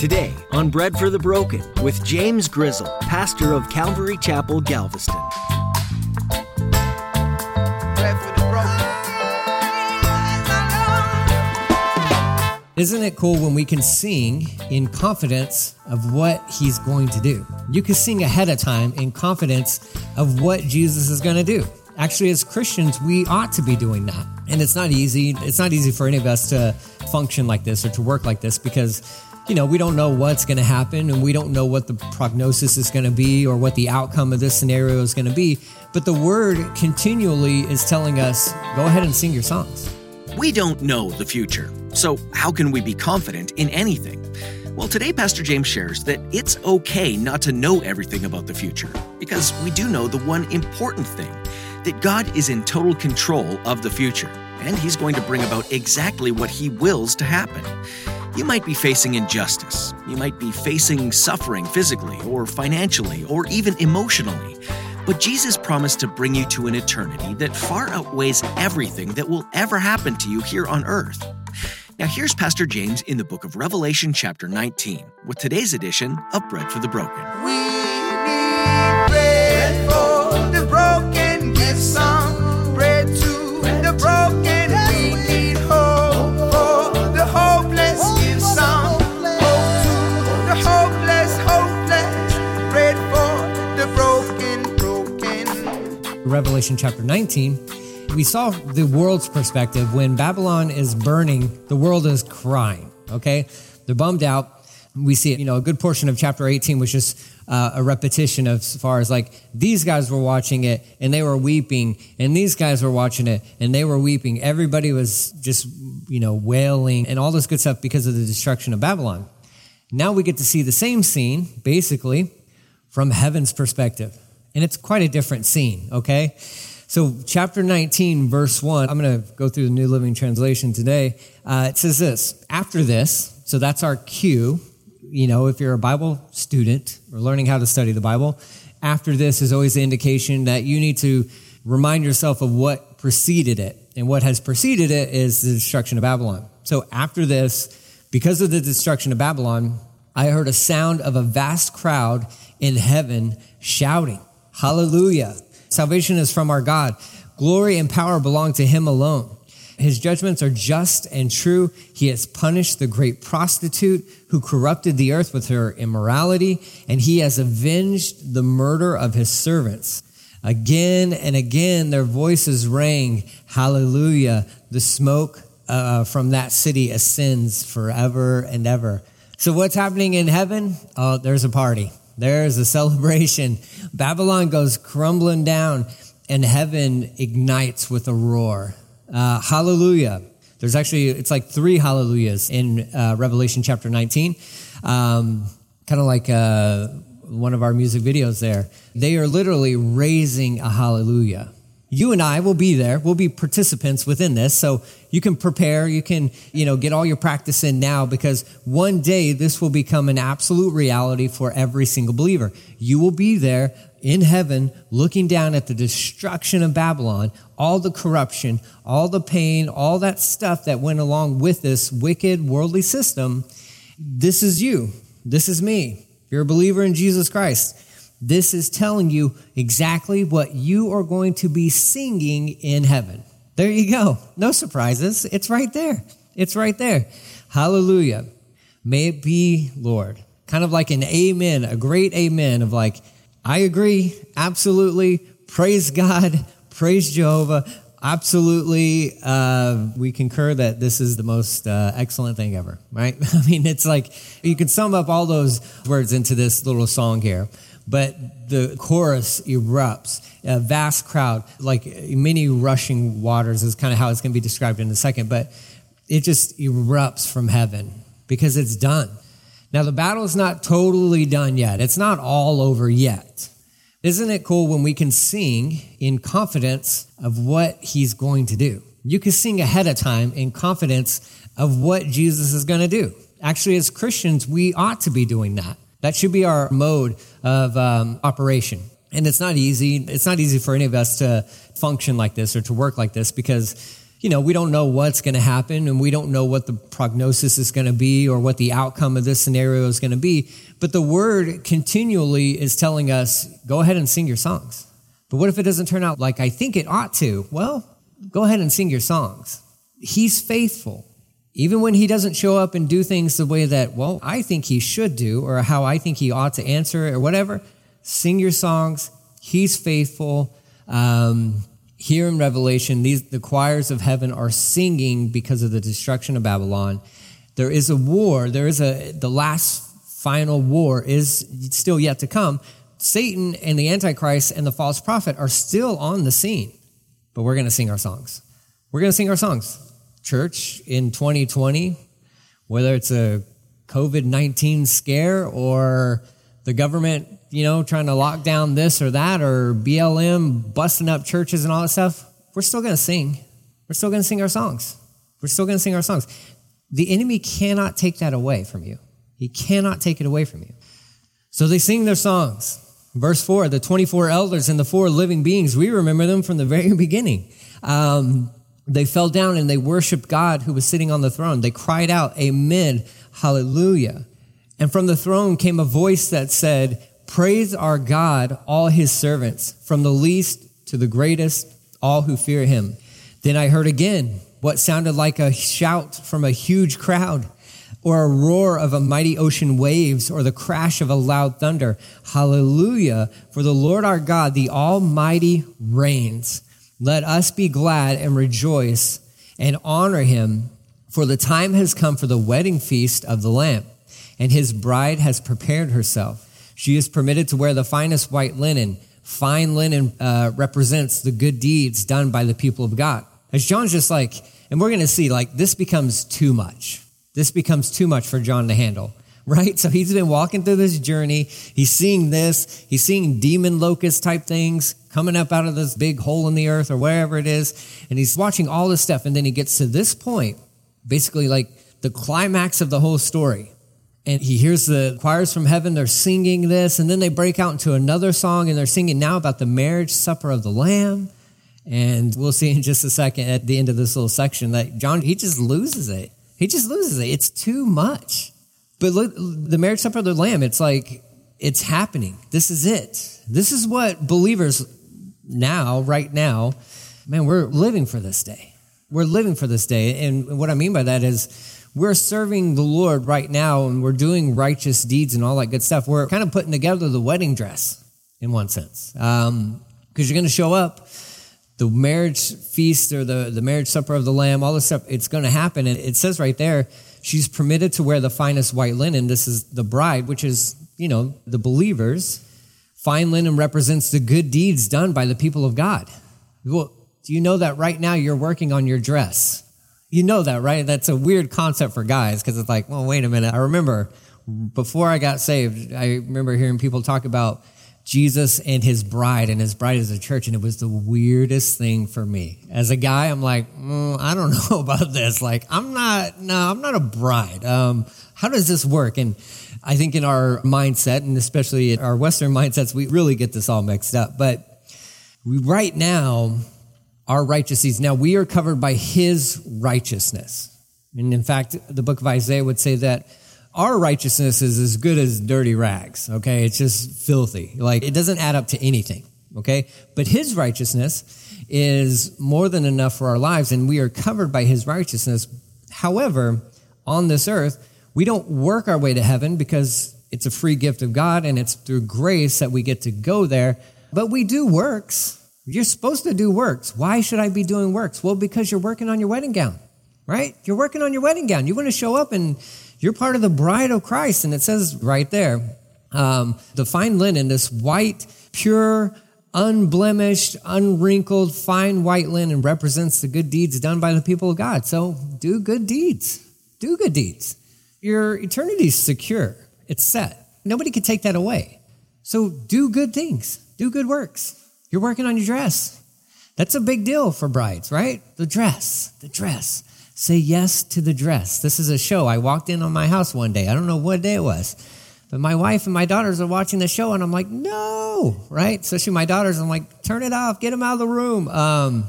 Today on Bread for the Broken with James Grizzle, pastor of Calvary Chapel, Galveston. Isn't it cool when we can sing in confidence of what he's going to do? You can sing ahead of time in confidence of what Jesus is going to do. Actually, as Christians, we ought to be doing that. And it's not easy. It's not easy for any of us to function like this or to work like this because you know, we don't know what's going to happen and we don't know what the prognosis is going to be or what the outcome of this scenario is going to be. But the word continually is telling us go ahead and sing your songs. We don't know the future, so how can we be confident in anything? Well, today Pastor James shares that it's okay not to know everything about the future because we do know the one important thing that God is in total control of the future and He's going to bring about exactly what He wills to happen. You might be facing injustice. You might be facing suffering physically or financially or even emotionally. But Jesus promised to bring you to an eternity that far outweighs everything that will ever happen to you here on earth. Now, here's Pastor James in the book of Revelation, chapter 19, with today's edition of Bread for the Broken. We Revelation chapter 19, we saw the world's perspective. When Babylon is burning, the world is crying, okay? They're bummed out. We see, you know, a good portion of chapter 18 was just uh, a repetition of as far as like these guys were watching it and they were weeping, and these guys were watching it and they were weeping. Everybody was just, you know, wailing and all this good stuff because of the destruction of Babylon. Now we get to see the same scene, basically, from heaven's perspective. And it's quite a different scene, okay? So, chapter 19, verse 1, I'm going to go through the New Living Translation today. Uh, it says this After this, so that's our cue. You know, if you're a Bible student or learning how to study the Bible, after this is always the indication that you need to remind yourself of what preceded it. And what has preceded it is the destruction of Babylon. So, after this, because of the destruction of Babylon, I heard a sound of a vast crowd in heaven shouting, Hallelujah. Salvation is from our God. Glory and power belong to him alone. His judgments are just and true. He has punished the great prostitute who corrupted the earth with her immorality, and he has avenged the murder of his servants. Again and again, their voices rang, Hallelujah. The smoke uh, from that city ascends forever and ever. So, what's happening in heaven? Oh, there's a party. There's a celebration. Babylon goes crumbling down, and heaven ignites with a roar. Uh, hallelujah. There's actually, it's like three hallelujahs in uh, Revelation chapter 19. Um, kind of like uh, one of our music videos there. They are literally raising a hallelujah. You and I will be there. We'll be participants within this. So you can prepare. You can, you know, get all your practice in now because one day this will become an absolute reality for every single believer. You will be there in heaven looking down at the destruction of Babylon, all the corruption, all the pain, all that stuff that went along with this wicked worldly system. This is you. This is me. You're a believer in Jesus Christ, this is telling you exactly what you are going to be singing in heaven. There you go. No surprises. It's right there. It's right there. Hallelujah. May it be, Lord. Kind of like an amen, a great amen of like, I agree. Absolutely. Praise God. Praise Jehovah. Absolutely. Uh, we concur that this is the most uh, excellent thing ever, right? I mean, it's like you can sum up all those words into this little song here but the chorus erupts. A vast crowd, like many rushing waters, is kind of how it's going to be described in a second, but it just erupts from heaven because it's done. Now, the battle is not totally done yet, it's not all over yet. Isn't it cool when we can sing in confidence of what he's going to do? You can sing ahead of time in confidence of what Jesus is going to do. Actually, as Christians, we ought to be doing that. That should be our mode of um, operation. And it's not easy. It's not easy for any of us to function like this or to work like this because, you know, we don't know what's going to happen and we don't know what the prognosis is going to be or what the outcome of this scenario is going to be. But the word continually is telling us, go ahead and sing your songs. But what if it doesn't turn out like I think it ought to? Well, go ahead and sing your songs. He's faithful. Even when he doesn't show up and do things the way that, well, I think he should do or how I think he ought to answer or whatever, sing your songs. He's faithful. Um, here in Revelation, these, the choirs of heaven are singing because of the destruction of Babylon. There is a war. There is a, the last final war is still yet to come. Satan and the Antichrist and the false prophet are still on the scene, but we're going to sing our songs. We're going to sing our songs. Church in 2020, whether it's a COVID 19 scare or the government you know, trying to lock down this or that or BLM busting up churches and all that stuff, we're still going to sing. We're still going to sing our songs. We're still going to sing our songs. The enemy cannot take that away from you. He cannot take it away from you. So they sing their songs. Verse 4 the 24 elders and the four living beings, we remember them from the very beginning. Um, they fell down and they worshiped God who was sitting on the throne. They cried out, Amen, Hallelujah. And from the throne came a voice that said, Praise our God, all his servants, from the least to the greatest, all who fear him. Then I heard again what sounded like a shout from a huge crowd, or a roar of a mighty ocean waves, or the crash of a loud thunder. Hallelujah! For the Lord our God, the Almighty, reigns. Let us be glad and rejoice and honor him, for the time has come for the wedding feast of the Lamb, and his bride has prepared herself. She is permitted to wear the finest white linen. Fine linen uh, represents the good deeds done by the people of God. As John's just like, and we're going to see, like, this becomes too much. This becomes too much for John to handle, right? So he's been walking through this journey. He's seeing this. He's seeing demon locust type things coming up out of this big hole in the earth or wherever it is. And he's watching all this stuff. And then he gets to this point, basically like the climax of the whole story and he hears the choirs from heaven they're singing this and then they break out into another song and they're singing now about the marriage supper of the lamb and we'll see in just a second at the end of this little section that john he just loses it he just loses it it's too much but look the marriage supper of the lamb it's like it's happening this is it this is what believers now right now man we're living for this day we're living for this day and what i mean by that is we're serving the Lord right now and we're doing righteous deeds and all that good stuff. We're kind of putting together the wedding dress in one sense. Because um, you're going to show up, the marriage feast or the, the marriage supper of the Lamb, all this stuff, it's going to happen. And it says right there, she's permitted to wear the finest white linen. This is the bride, which is, you know, the believers. Fine linen represents the good deeds done by the people of God. Well, do you know that right now you're working on your dress? You know that, right? That's a weird concept for guys because it's like, well, wait a minute. I remember before I got saved, I remember hearing people talk about Jesus and his bride, and his bride is a church, and it was the weirdest thing for me. As a guy, I'm like, mm, I don't know about this. Like, I'm not, no, I'm not a bride. Um, how does this work? And I think in our mindset, and especially in our Western mindsets, we really get this all mixed up. But we, right now, our righteousness. Now we are covered by his righteousness. And in fact, the book of Isaiah would say that our righteousness is as good as dirty rags. Okay. It's just filthy. Like it doesn't add up to anything. Okay. But his righteousness is more than enough for our lives and we are covered by his righteousness. However, on this earth, we don't work our way to heaven because it's a free gift of God and it's through grace that we get to go there. But we do works. You're supposed to do works. Why should I be doing works? Well, because you're working on your wedding gown, right? You're working on your wedding gown. You want to show up and you're part of the bride of Christ. And it says right there, um, the fine linen, this white, pure, unblemished, unwrinkled, fine white linen represents the good deeds done by the people of God. So do good deeds. Do good deeds. Your eternity is secure. It's set. Nobody can take that away. So do good things. Do good works. You're working on your dress. That's a big deal for brides, right? The dress, the dress. Say yes to the dress. This is a show. I walked in on my house one day. I don't know what day it was, but my wife and my daughters are watching the show, and I'm like, no, right? Especially my daughters. I'm like, turn it off, get them out of the room. Um,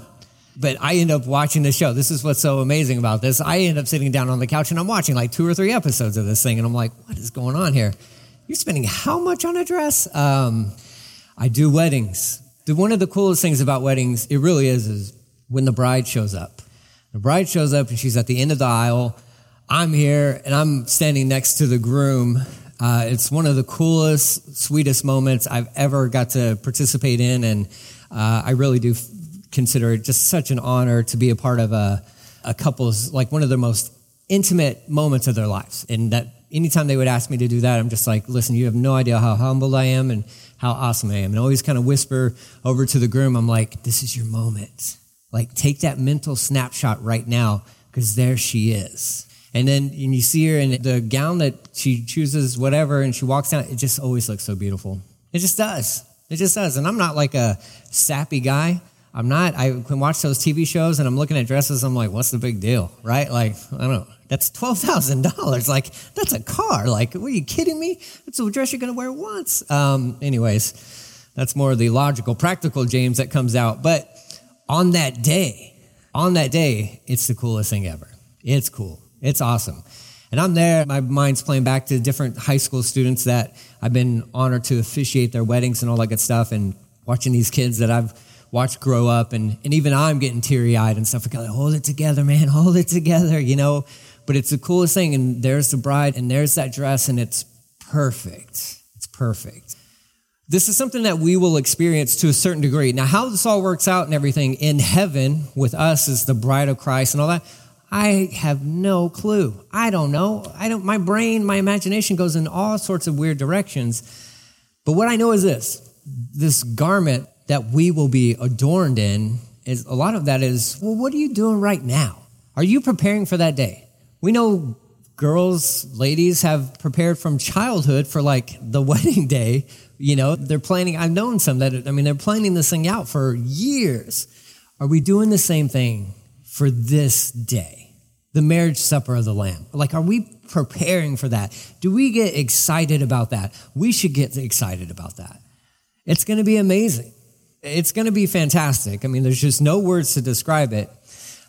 But I end up watching the show. This is what's so amazing about this. I end up sitting down on the couch and I'm watching like two or three episodes of this thing. And I'm like, what is going on here? You're spending how much on a dress? Um, I do weddings. The, one of the coolest things about weddings, it really is, is when the bride shows up. The bride shows up and she's at the end of the aisle. I'm here and I'm standing next to the groom. Uh, it's one of the coolest, sweetest moments I've ever got to participate in. And uh, I really do f- consider it just such an honor to be a part of a, a couple's, like one of the most intimate moments of their lives. And that anytime they would ask me to do that, I'm just like, listen, you have no idea how humbled I am and how awesome I am. And I always kind of whisper over to the groom, I'm like, this is your moment. Like, take that mental snapshot right now, because there she is. And then and you see her in the gown that she chooses, whatever, and she walks down. It just always looks so beautiful. It just does. It just does. And I'm not like a sappy guy. I'm not. I can watch those TV shows and I'm looking at dresses. I'm like, what's the big deal, right? Like, I don't know. That's twelve thousand dollars. Like, that's a car. Like, are you kidding me? That's a dress you're gonna wear once. Um, anyways, that's more of the logical, practical James that comes out. But on that day, on that day, it's the coolest thing ever. It's cool. It's awesome. And I'm there, my mind's playing back to different high school students that I've been honored to officiate their weddings and all that good stuff, and watching these kids that I've watched grow up, and, and even I'm getting teary eyed and stuff. Like, hold it together, man, hold it together, you know? But it's the coolest thing, and there's the bride, and there's that dress, and it's perfect. It's perfect. This is something that we will experience to a certain degree. Now, how this all works out and everything in heaven with us as the bride of Christ and all that, I have no clue. I don't know. I don't, my brain, my imagination goes in all sorts of weird directions. But what I know is this this garment that we will be adorned in is a lot of that is, well, what are you doing right now? Are you preparing for that day? We know girls, ladies have prepared from childhood for like the wedding day. You know, they're planning, I've known some that, I mean, they're planning this thing out for years. Are we doing the same thing for this day? the marriage supper of the Lamb. Like, are we preparing for that? Do we get excited about that? We should get excited about that. It's going to be amazing. It's going to be fantastic. I mean, there's just no words to describe it.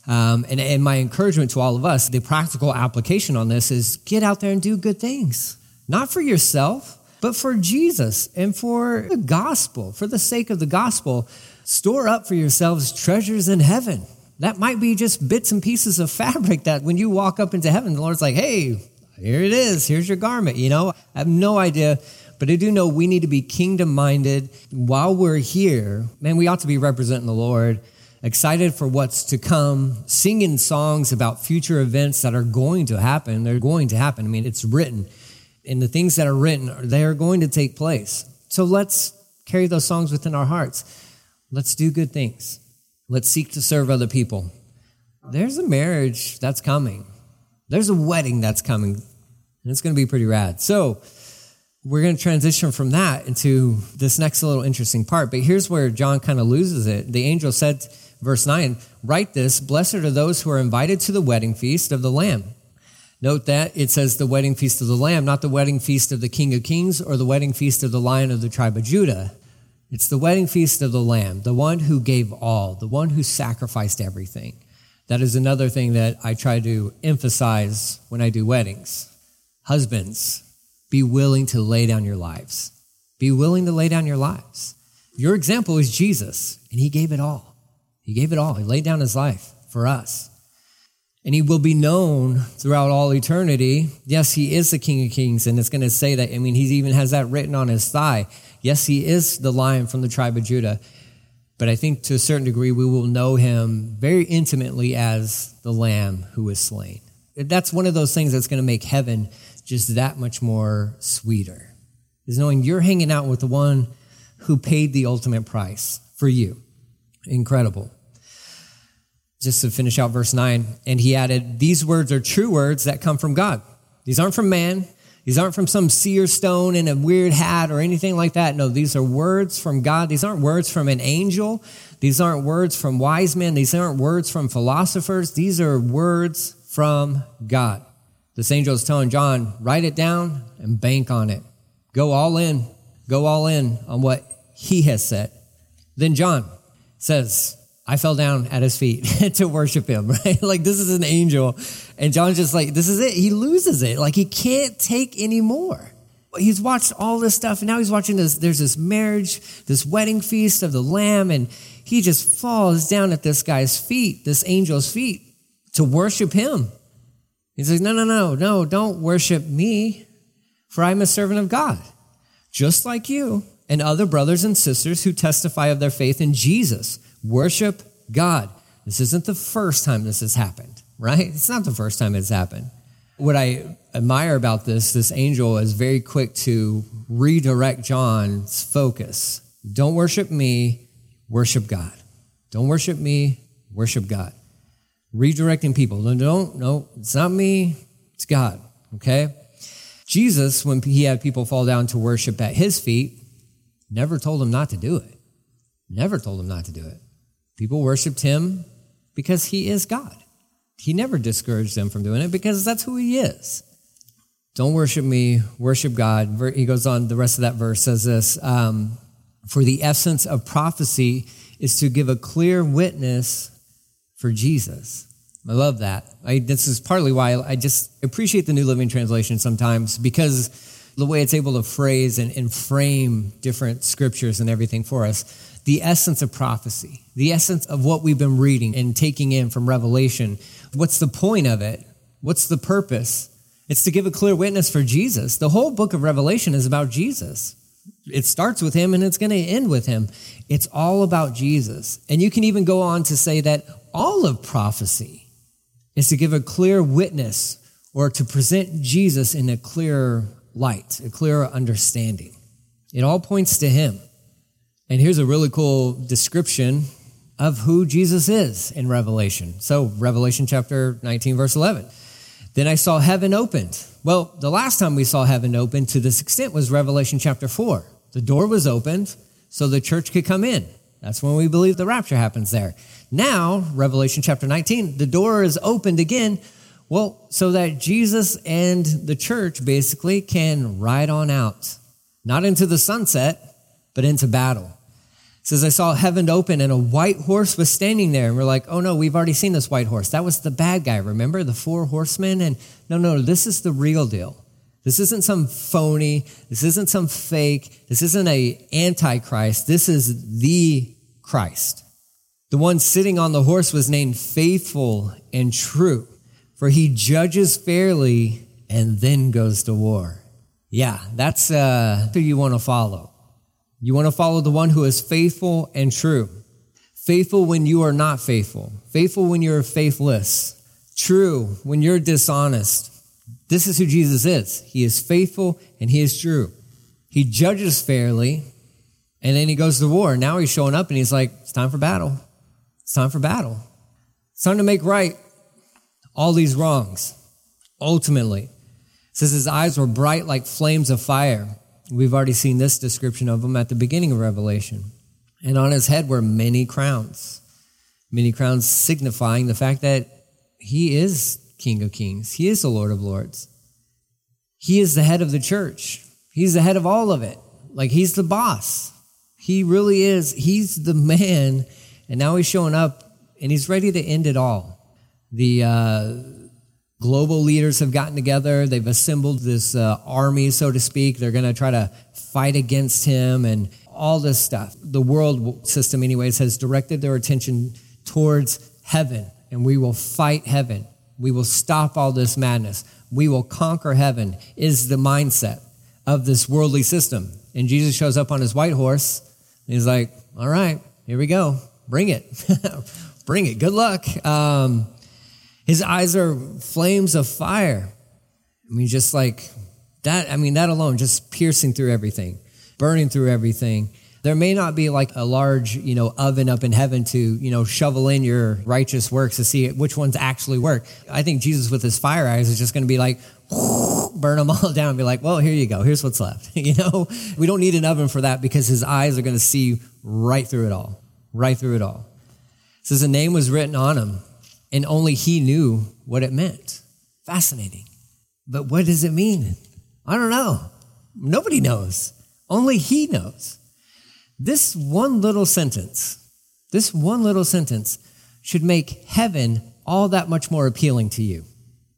Um, and, and my encouragement to all of us, the practical application on this is get out there and do good things, not for yourself, but for Jesus and for the gospel, for the sake of the gospel. Store up for yourselves treasures in heaven that might be just bits and pieces of fabric that when you walk up into heaven, the Lord's like, hey, here it is. Here's your garment. You know, I have no idea, but I do know we need to be kingdom minded while we're here. Man, we ought to be representing the Lord, excited for what's to come, singing songs about future events that are going to happen. They're going to happen. I mean, it's written, and the things that are written, they are going to take place. So let's carry those songs within our hearts. Let's do good things. Let's seek to serve other people. There's a marriage that's coming. There's a wedding that's coming. And it's going to be pretty rad. So, we're going to transition from that into this next little interesting part. But here's where John kind of loses it. The angel said, verse 9, Write this Blessed are those who are invited to the wedding feast of the Lamb. Note that it says the wedding feast of the Lamb, not the wedding feast of the King of Kings or the wedding feast of the Lion of the tribe of Judah. It's the wedding feast of the Lamb, the one who gave all, the one who sacrificed everything. That is another thing that I try to emphasize when I do weddings. Husbands, be willing to lay down your lives. Be willing to lay down your lives. Your example is Jesus, and he gave it all. He gave it all. He laid down his life for us. And he will be known throughout all eternity. Yes, he is the King of Kings, and it's going to say that. I mean, he even has that written on his thigh. Yes, he is the lion from the tribe of Judah, but I think to a certain degree we will know him very intimately as the lamb who was slain. That's one of those things that's going to make heaven just that much more sweeter, is knowing you're hanging out with the one who paid the ultimate price for you. Incredible. Just to finish out verse 9, and he added, These words are true words that come from God. These aren't from man. These aren't from some seer stone in a weird hat or anything like that. No, these are words from God. These aren't words from an angel. These aren't words from wise men. These aren't words from philosophers. These are words from God. This angel is telling John, write it down and bank on it. Go all in. Go all in on what he has said. Then John says, I fell down at his feet to worship him, right? Like this is an angel. And John's just like, this is it. He loses it. Like he can't take anymore. He's watched all this stuff and now he's watching this. There's this marriage, this wedding feast of the lamb. And he just falls down at this guy's feet, this angel's feet to worship him. He's like, no, no, no, no, don't worship me for I'm a servant of God, just like you and other brothers and sisters who testify of their faith in Jesus. Worship God. This isn't the first time this has happened, right? It's not the first time it's happened. What I admire about this, this angel is very quick to redirect John's focus. Don't worship me, worship God. Don't worship me, worship God. Redirecting people. No, don't, no, it's not me, it's God, okay? Jesus, when he had people fall down to worship at his feet, never told them not to do it. Never told them not to do it. People worshiped him because he is God. He never discouraged them from doing it because that's who he is. Don't worship me, worship God. He goes on, the rest of that verse says this um, For the essence of prophecy is to give a clear witness for Jesus. I love that. I, this is partly why I just appreciate the New Living Translation sometimes because the way it's able to phrase and, and frame different scriptures and everything for us the essence of prophecy, the essence of what we've been reading and taking in from Revelation. What's the point of it? What's the purpose? It's to give a clear witness for Jesus. The whole book of Revelation is about Jesus. It starts with him and it's going to end with him. It's all about Jesus. And you can even go on to say that all of prophecy is to give a clear witness or to present Jesus in a clearer light, a clearer understanding. It all points to him. And here's a really cool description of who Jesus is in Revelation. So, Revelation chapter 19, verse 11. Then I saw heaven opened. Well, the last time we saw heaven opened to this extent was Revelation chapter 4. The door was opened so the church could come in. That's when we believe the rapture happens there. Now, Revelation chapter 19, the door is opened again. Well, so that Jesus and the church basically can ride on out, not into the sunset, but into battle. Says, I saw heaven open and a white horse was standing there. And we're like, oh no, we've already seen this white horse. That was the bad guy. Remember the four horsemen? And no, no, this is the real deal. This isn't some phony. This isn't some fake. This isn't a antichrist. This is the Christ. The one sitting on the horse was named faithful and true, for he judges fairly and then goes to war. Yeah, that's uh, who you want to follow. You want to follow the one who is faithful and true. Faithful when you are not faithful. Faithful when you're faithless. True when you're dishonest. This is who Jesus is. He is faithful and he is true. He judges fairly and then he goes to war. Now he's showing up and he's like, it's time for battle. It's time for battle. It's time to make right all these wrongs. Ultimately, it says his eyes were bright like flames of fire. We've already seen this description of him at the beginning of Revelation. And on his head were many crowns, many crowns signifying the fact that he is King of Kings, he is the Lord of Lords. He is the head of the church, he's the head of all of it. Like he's the boss. He really is. He's the man. And now he's showing up and he's ready to end it all. The, uh, global leaders have gotten together. They've assembled this uh, army, so to speak. They're going to try to fight against him and all this stuff. The world system, anyways, has directed their attention towards heaven, and we will fight heaven. We will stop all this madness. We will conquer heaven, is the mindset of this worldly system. And Jesus shows up on his white horse, and he's like, All right, here we go. Bring it. Bring it. Good luck. Um, his eyes are flames of fire. I mean, just like that, I mean, that alone, just piercing through everything, burning through everything. There may not be like a large, you know, oven up in heaven to, you know, shovel in your righteous works to see which ones actually work. I think Jesus with his fire eyes is just going to be like, burn them all down and be like, well, here you go. Here's what's left. you know, we don't need an oven for that because his eyes are going to see right through it all, right through it all. It says a name was written on him and only he knew what it meant. Fascinating. But what does it mean? I don't know. Nobody knows. Only he knows. This one little sentence, This one little sentence should make heaven all that much more appealing to you.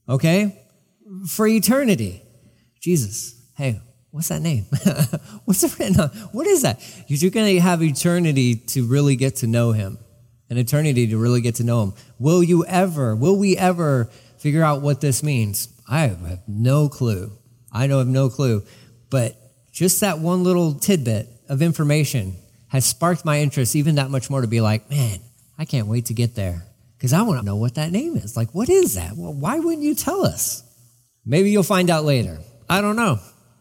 Okay? For eternity. Jesus, hey, what's that name? what's it written on? What is that? You're going to have eternity to really get to know him, an eternity to really get to know him. Will you ever, will we ever figure out what this means? I have no clue. I know I have no clue. But just that one little tidbit of information has sparked my interest even that much more to be like, man, I can't wait to get there because I want to know what that name is. Like, what is that? Well, why wouldn't you tell us? Maybe you'll find out later. I don't know.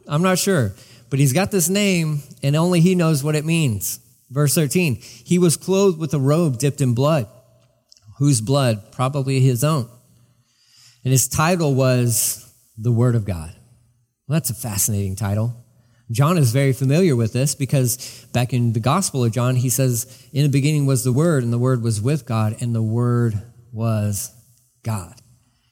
I'm not sure. But he's got this name and only he knows what it means. Verse 13, he was clothed with a robe dipped in blood. Whose blood? Probably his own. And his title was the Word of God. Well, that's a fascinating title. John is very familiar with this because back in the Gospel of John, he says, In the beginning was the Word, and the Word was with God, and the Word was God.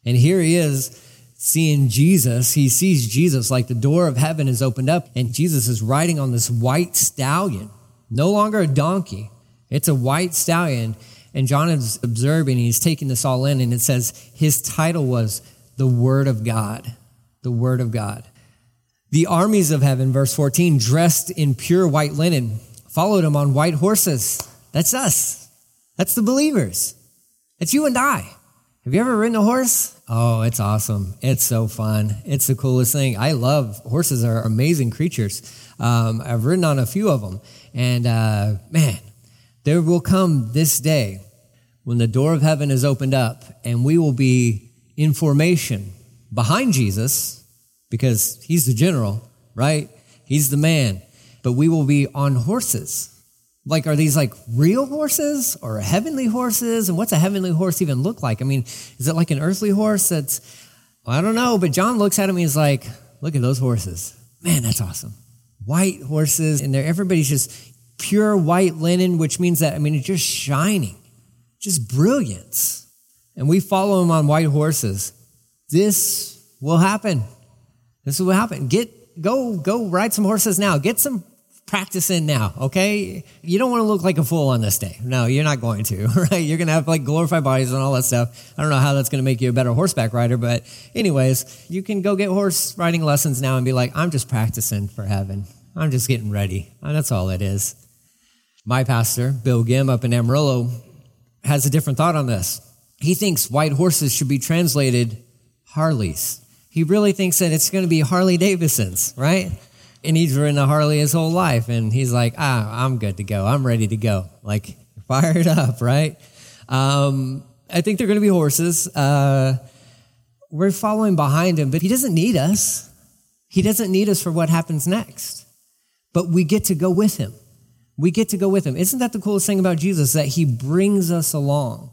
And here he is seeing Jesus. He sees Jesus like the door of heaven is opened up, and Jesus is riding on this white stallion, no longer a donkey. It's a white stallion. And John is observing, he's taking this all in, and it says his title was the Word of God. The Word of God. The armies of heaven, verse 14, dressed in pure white linen, followed him on white horses. That's us. That's the believers. It's you and I. Have you ever ridden a horse? Oh, it's awesome. It's so fun. It's the coolest thing. I love horses are amazing creatures. Um, I've ridden on a few of them. And uh, man, there will come this day when the door of heaven is opened up and we will be in formation behind Jesus because he's the general, right? He's the man. But we will be on horses. Like, are these like real horses or heavenly horses? And what's a heavenly horse even look like? I mean, is it like an earthly horse that's, I don't know, but John looks at him and he's like, look at those horses. Man, that's awesome. White horses, and they're, everybody's just pure white linen, which means that, I mean, it's just shining, just brilliance. And we follow him on white horses. This will happen. This is what happened. Get go go ride some horses now. Get some practice in now, okay? You don't want to look like a fool on this day. No, you're not going to, right? You're going to have like glorified bodies and all that stuff. I don't know how that's going to make you a better horseback rider, but anyways, you can go get horse riding lessons now and be like, I'm just practicing for heaven. I'm just getting ready. And that's all it is. My pastor, Bill Gim up in Amarillo, has a different thought on this. He thinks white horses should be translated Harleys. He really thinks that it's going to be Harley Davidson's, right? And he's ridden a Harley his whole life. And he's like, ah, I'm good to go. I'm ready to go. Like, fired up, right? Um, I think they're going to be horses. Uh, we're following behind him, but he doesn't need us. He doesn't need us for what happens next. But we get to go with him. We get to go with him. Isn't that the coolest thing about Jesus? That he brings us along.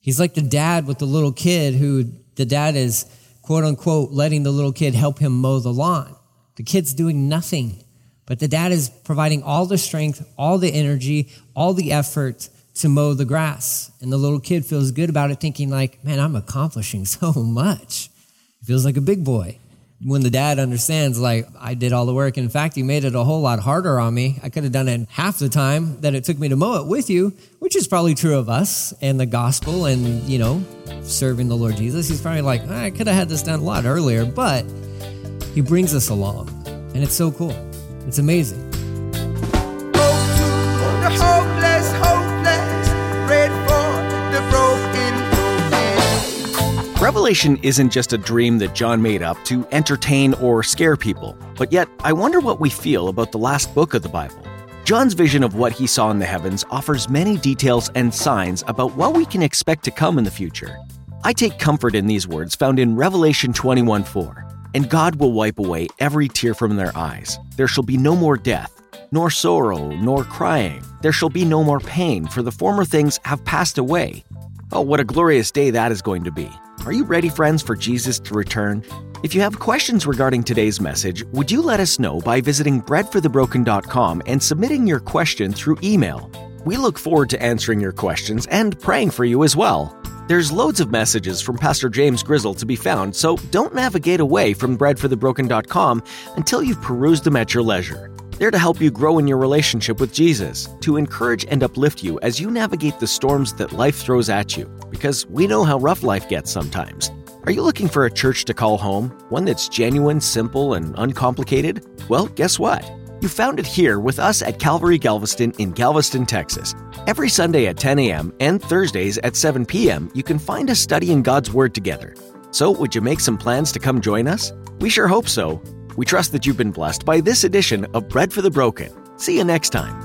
He's like the dad with the little kid who the dad is quote unquote, letting the little kid help him mow the lawn. The kid's doing nothing, but the dad is providing all the strength, all the energy, all the effort to mow the grass. And the little kid feels good about it, thinking, like, man, I'm accomplishing so much. He feels like a big boy when the dad understands, like, I did all the work. In fact, you made it a whole lot harder on me. I could have done it half the time that it took me to mow it with you, which is probably true of us and the gospel and, you know, serving the Lord Jesus. He's probably like, I could have had this done a lot earlier, but he brings us along. And it's so cool. It's amazing. Revelation isn't just a dream that John made up to entertain or scare people, but yet I wonder what we feel about the last book of the Bible. John's vision of what he saw in the heavens offers many details and signs about what we can expect to come in the future. I take comfort in these words found in Revelation 21 4. And God will wipe away every tear from their eyes. There shall be no more death, nor sorrow, nor crying. There shall be no more pain, for the former things have passed away. Oh, what a glorious day that is going to be. Are you ready, friends, for Jesus to return? If you have questions regarding today's message, would you let us know by visiting breadforthebroken.com and submitting your question through email? We look forward to answering your questions and praying for you as well. There's loads of messages from Pastor James Grizzle to be found, so don't navigate away from breadforthebroken.com until you've perused them at your leisure. They're to help you grow in your relationship with Jesus, to encourage and uplift you as you navigate the storms that life throws at you, because we know how rough life gets sometimes. Are you looking for a church to call home? One that's genuine, simple, and uncomplicated? Well, guess what? You found it here with us at Calvary Galveston in Galveston, Texas. Every Sunday at 10 a.m. and Thursdays at 7 p.m., you can find us studying God's Word together. So, would you make some plans to come join us? We sure hope so. We trust that you've been blessed by this edition of Bread for the Broken. See you next time.